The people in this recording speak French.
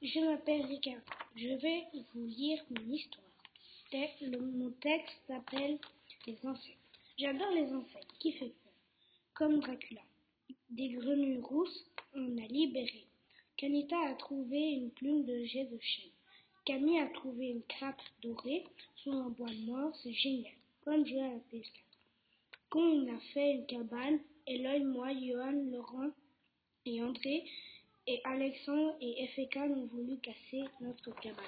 Je m'appelle Ricard. Je vais vous lire mon histoire. Le, mon texte s'appelle Les insectes. J'adore les insectes. Qui fait peur Comme Dracula. Des grenouilles rousses, on a libéré. Canita a trouvé une plume de jet de chêne. Camille a trouvé une crape dorée sur un bois mort. C'est génial. Comme jouer à la PS4. on a fait une cabane. Eloy, moi, Johan, Laurent et André et Alexandre et FK ont voulu casser notre cabane.